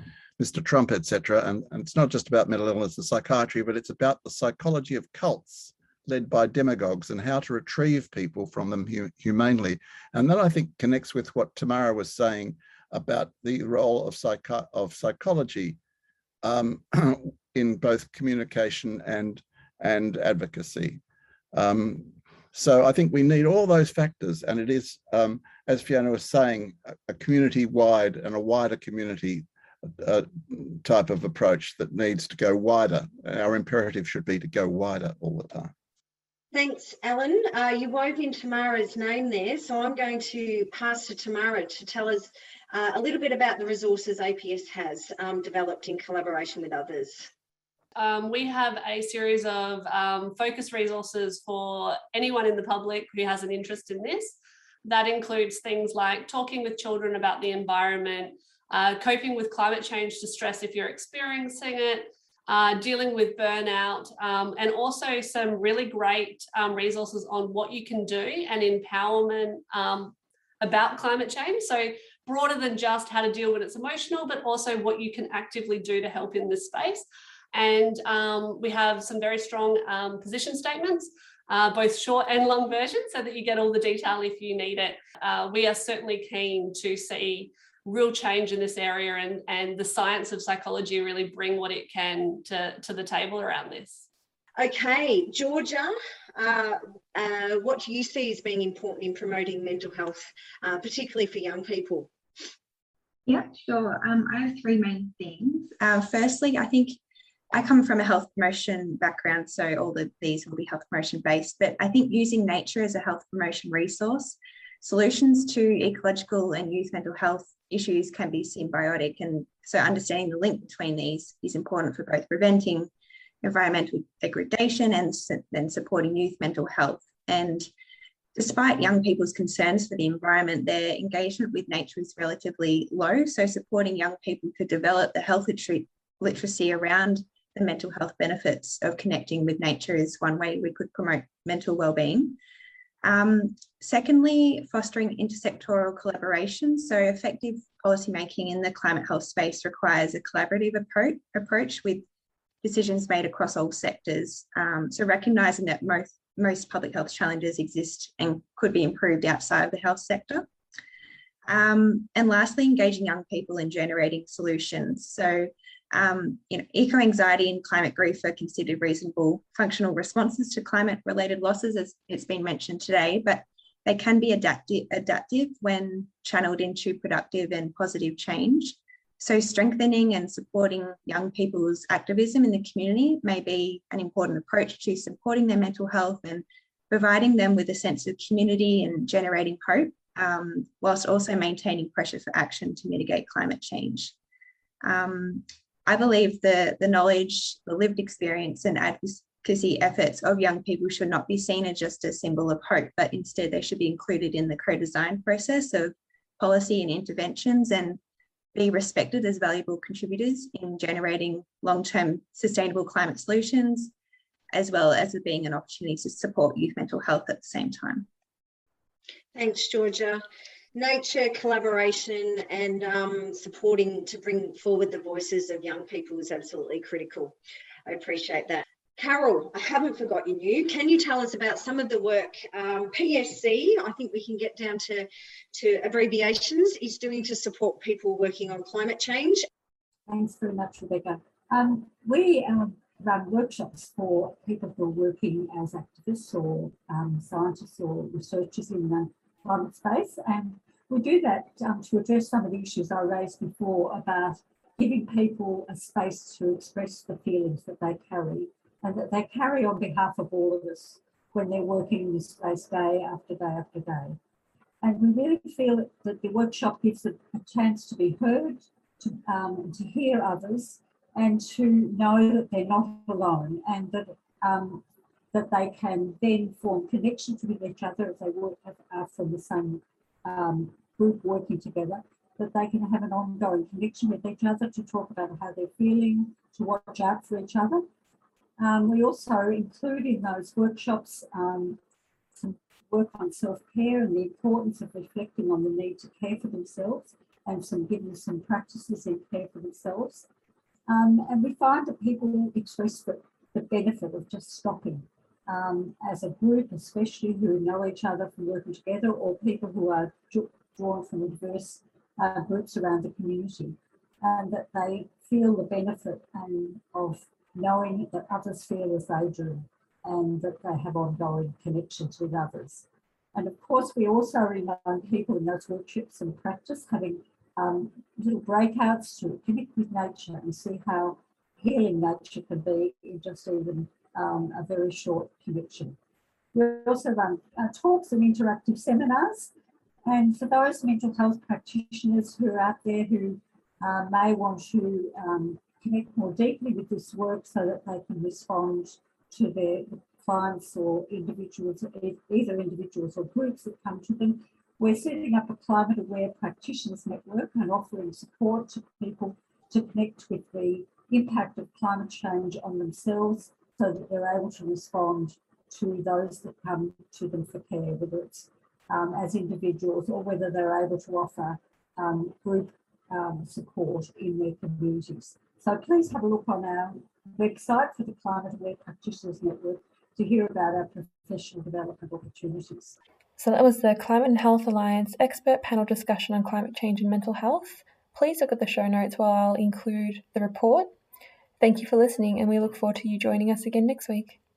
Mr. Trump, etc. And, and it's not just about mental illness and psychiatry, but it's about the psychology of cults led by demagogues and how to retrieve people from them hu- humanely. And that I think connects with what Tamara was saying about the role of, psycho- of psychology um, in both communication and, and advocacy. Um, so I think we need all those factors, and it is, um, as Fiona was saying, a, a community-wide and a wider community uh, type of approach that needs to go wider. Our imperative should be to go wider all the time. Thanks, Alan. Uh, you wove in Tamara's name there, so I'm going to pass to Tamara to tell us uh, a little bit about the resources APS has um, developed in collaboration with others. Um, we have a series of um, focus resources for anyone in the public who has an interest in this. That includes things like talking with children about the environment, uh, coping with climate change distress if you're experiencing it, uh, dealing with burnout, um, and also some really great um, resources on what you can do and empowerment um, about climate change. So broader than just how to deal when it's emotional, but also what you can actively do to help in this space. And um, we have some very strong um, position statements, uh, both short and long versions, so that you get all the detail if you need it. Uh, we are certainly keen to see real change in this area and, and the science of psychology really bring what it can to, to the table around this. Okay, Georgia, uh, uh, what do you see as being important in promoting mental health, uh, particularly for young people? Yeah, sure. Um, I have three main things. Uh, firstly, I think I come from a health promotion background, so all of these will be health promotion based, but I think using nature as a health promotion resource, solutions to ecological and youth mental health issues can be symbiotic. And so understanding the link between these is important for both preventing environmental degradation and then supporting youth mental health. And despite young people's concerns for the environment, their engagement with nature is relatively low. So supporting young people to develop the health literacy around the mental health benefits of connecting with nature is one way we could promote mental well-being. Um, secondly, fostering intersectoral collaboration. So effective policymaking in the climate health space requires a collaborative approach, approach with decisions made across all sectors. Um, so recognising that most, most public health challenges exist and could be improved outside of the health sector. Um, and lastly, engaging young people in generating solutions. So, um, you know, eco-anxiety and climate grief are considered reasonable functional responses to climate-related losses, as it's been mentioned today, but they can be adaptive, adaptive when channeled into productive and positive change. So strengthening and supporting young people's activism in the community may be an important approach to supporting their mental health and providing them with a sense of community and generating hope, um, whilst also maintaining pressure for action to mitigate climate change. Um, I believe the, the knowledge, the lived experience and advocacy efforts of young people should not be seen as just a symbol of hope, but instead they should be included in the co-design process of policy and interventions and be respected as valuable contributors in generating long-term sustainable climate solutions, as well as being an opportunity to support youth mental health at the same time. Thanks, Georgia. Nature, collaboration and um, supporting to bring forward the voices of young people is absolutely critical. I appreciate that. Carol, I haven't forgotten you. Can you tell us about some of the work um, PSC, I think we can get down to, to abbreviations, is doing to support people working on climate change? Thanks very much, Rebecca. Um, we um, run workshops for people who are working as activists or um, scientists or researchers in the climate space. And we do that um, to address some of the issues I raised before about giving people a space to express the feelings that they carry and that they carry on behalf of all of us when they're working in this space day after day after day. And we really feel that the workshop gives a, a chance to be heard, to, um, to hear others, and to know that they're not alone and that um, that they can then form connections with each other if they work are from the same um, group working together, that they can have an ongoing connection with each other to talk about how they're feeling, to watch out for each other, um, we also include in those workshops um, some work on self-care and the importance of reflecting on the need to care for themselves and some giving some practices in care for themselves. Um, and we find that people express the, the benefit of just stopping um, as a group, especially who know each other from working together or people who are drawn from diverse uh, groups around the community and that they feel the benefit and of knowing that others feel as they do and that they have ongoing connections with others. And of course, we also remind people in those workshops and practice having um, little breakouts to connect with nature and see how healing nature can be in just even um, a very short connection. We also run uh, talks and interactive seminars. And for those mental health practitioners who are out there who uh, may want to um, connect more deeply with this work so that they can respond to their clients or individuals, either individuals or groups that come to them. We're setting up a climate aware practitioners network and offering support to people to connect with the impact of climate change on themselves so that they're able to respond to those that come to them for care, whether it's um, as individuals or whether they're able to offer um, group um, support in their communities. So please have a look on our website for the Climate Aware Practitioners Network to hear about our professional development opportunities. So that was the Climate and Health Alliance expert panel discussion on climate change and mental health. Please look at the show notes while I'll include the report. Thank you for listening, and we look forward to you joining us again next week.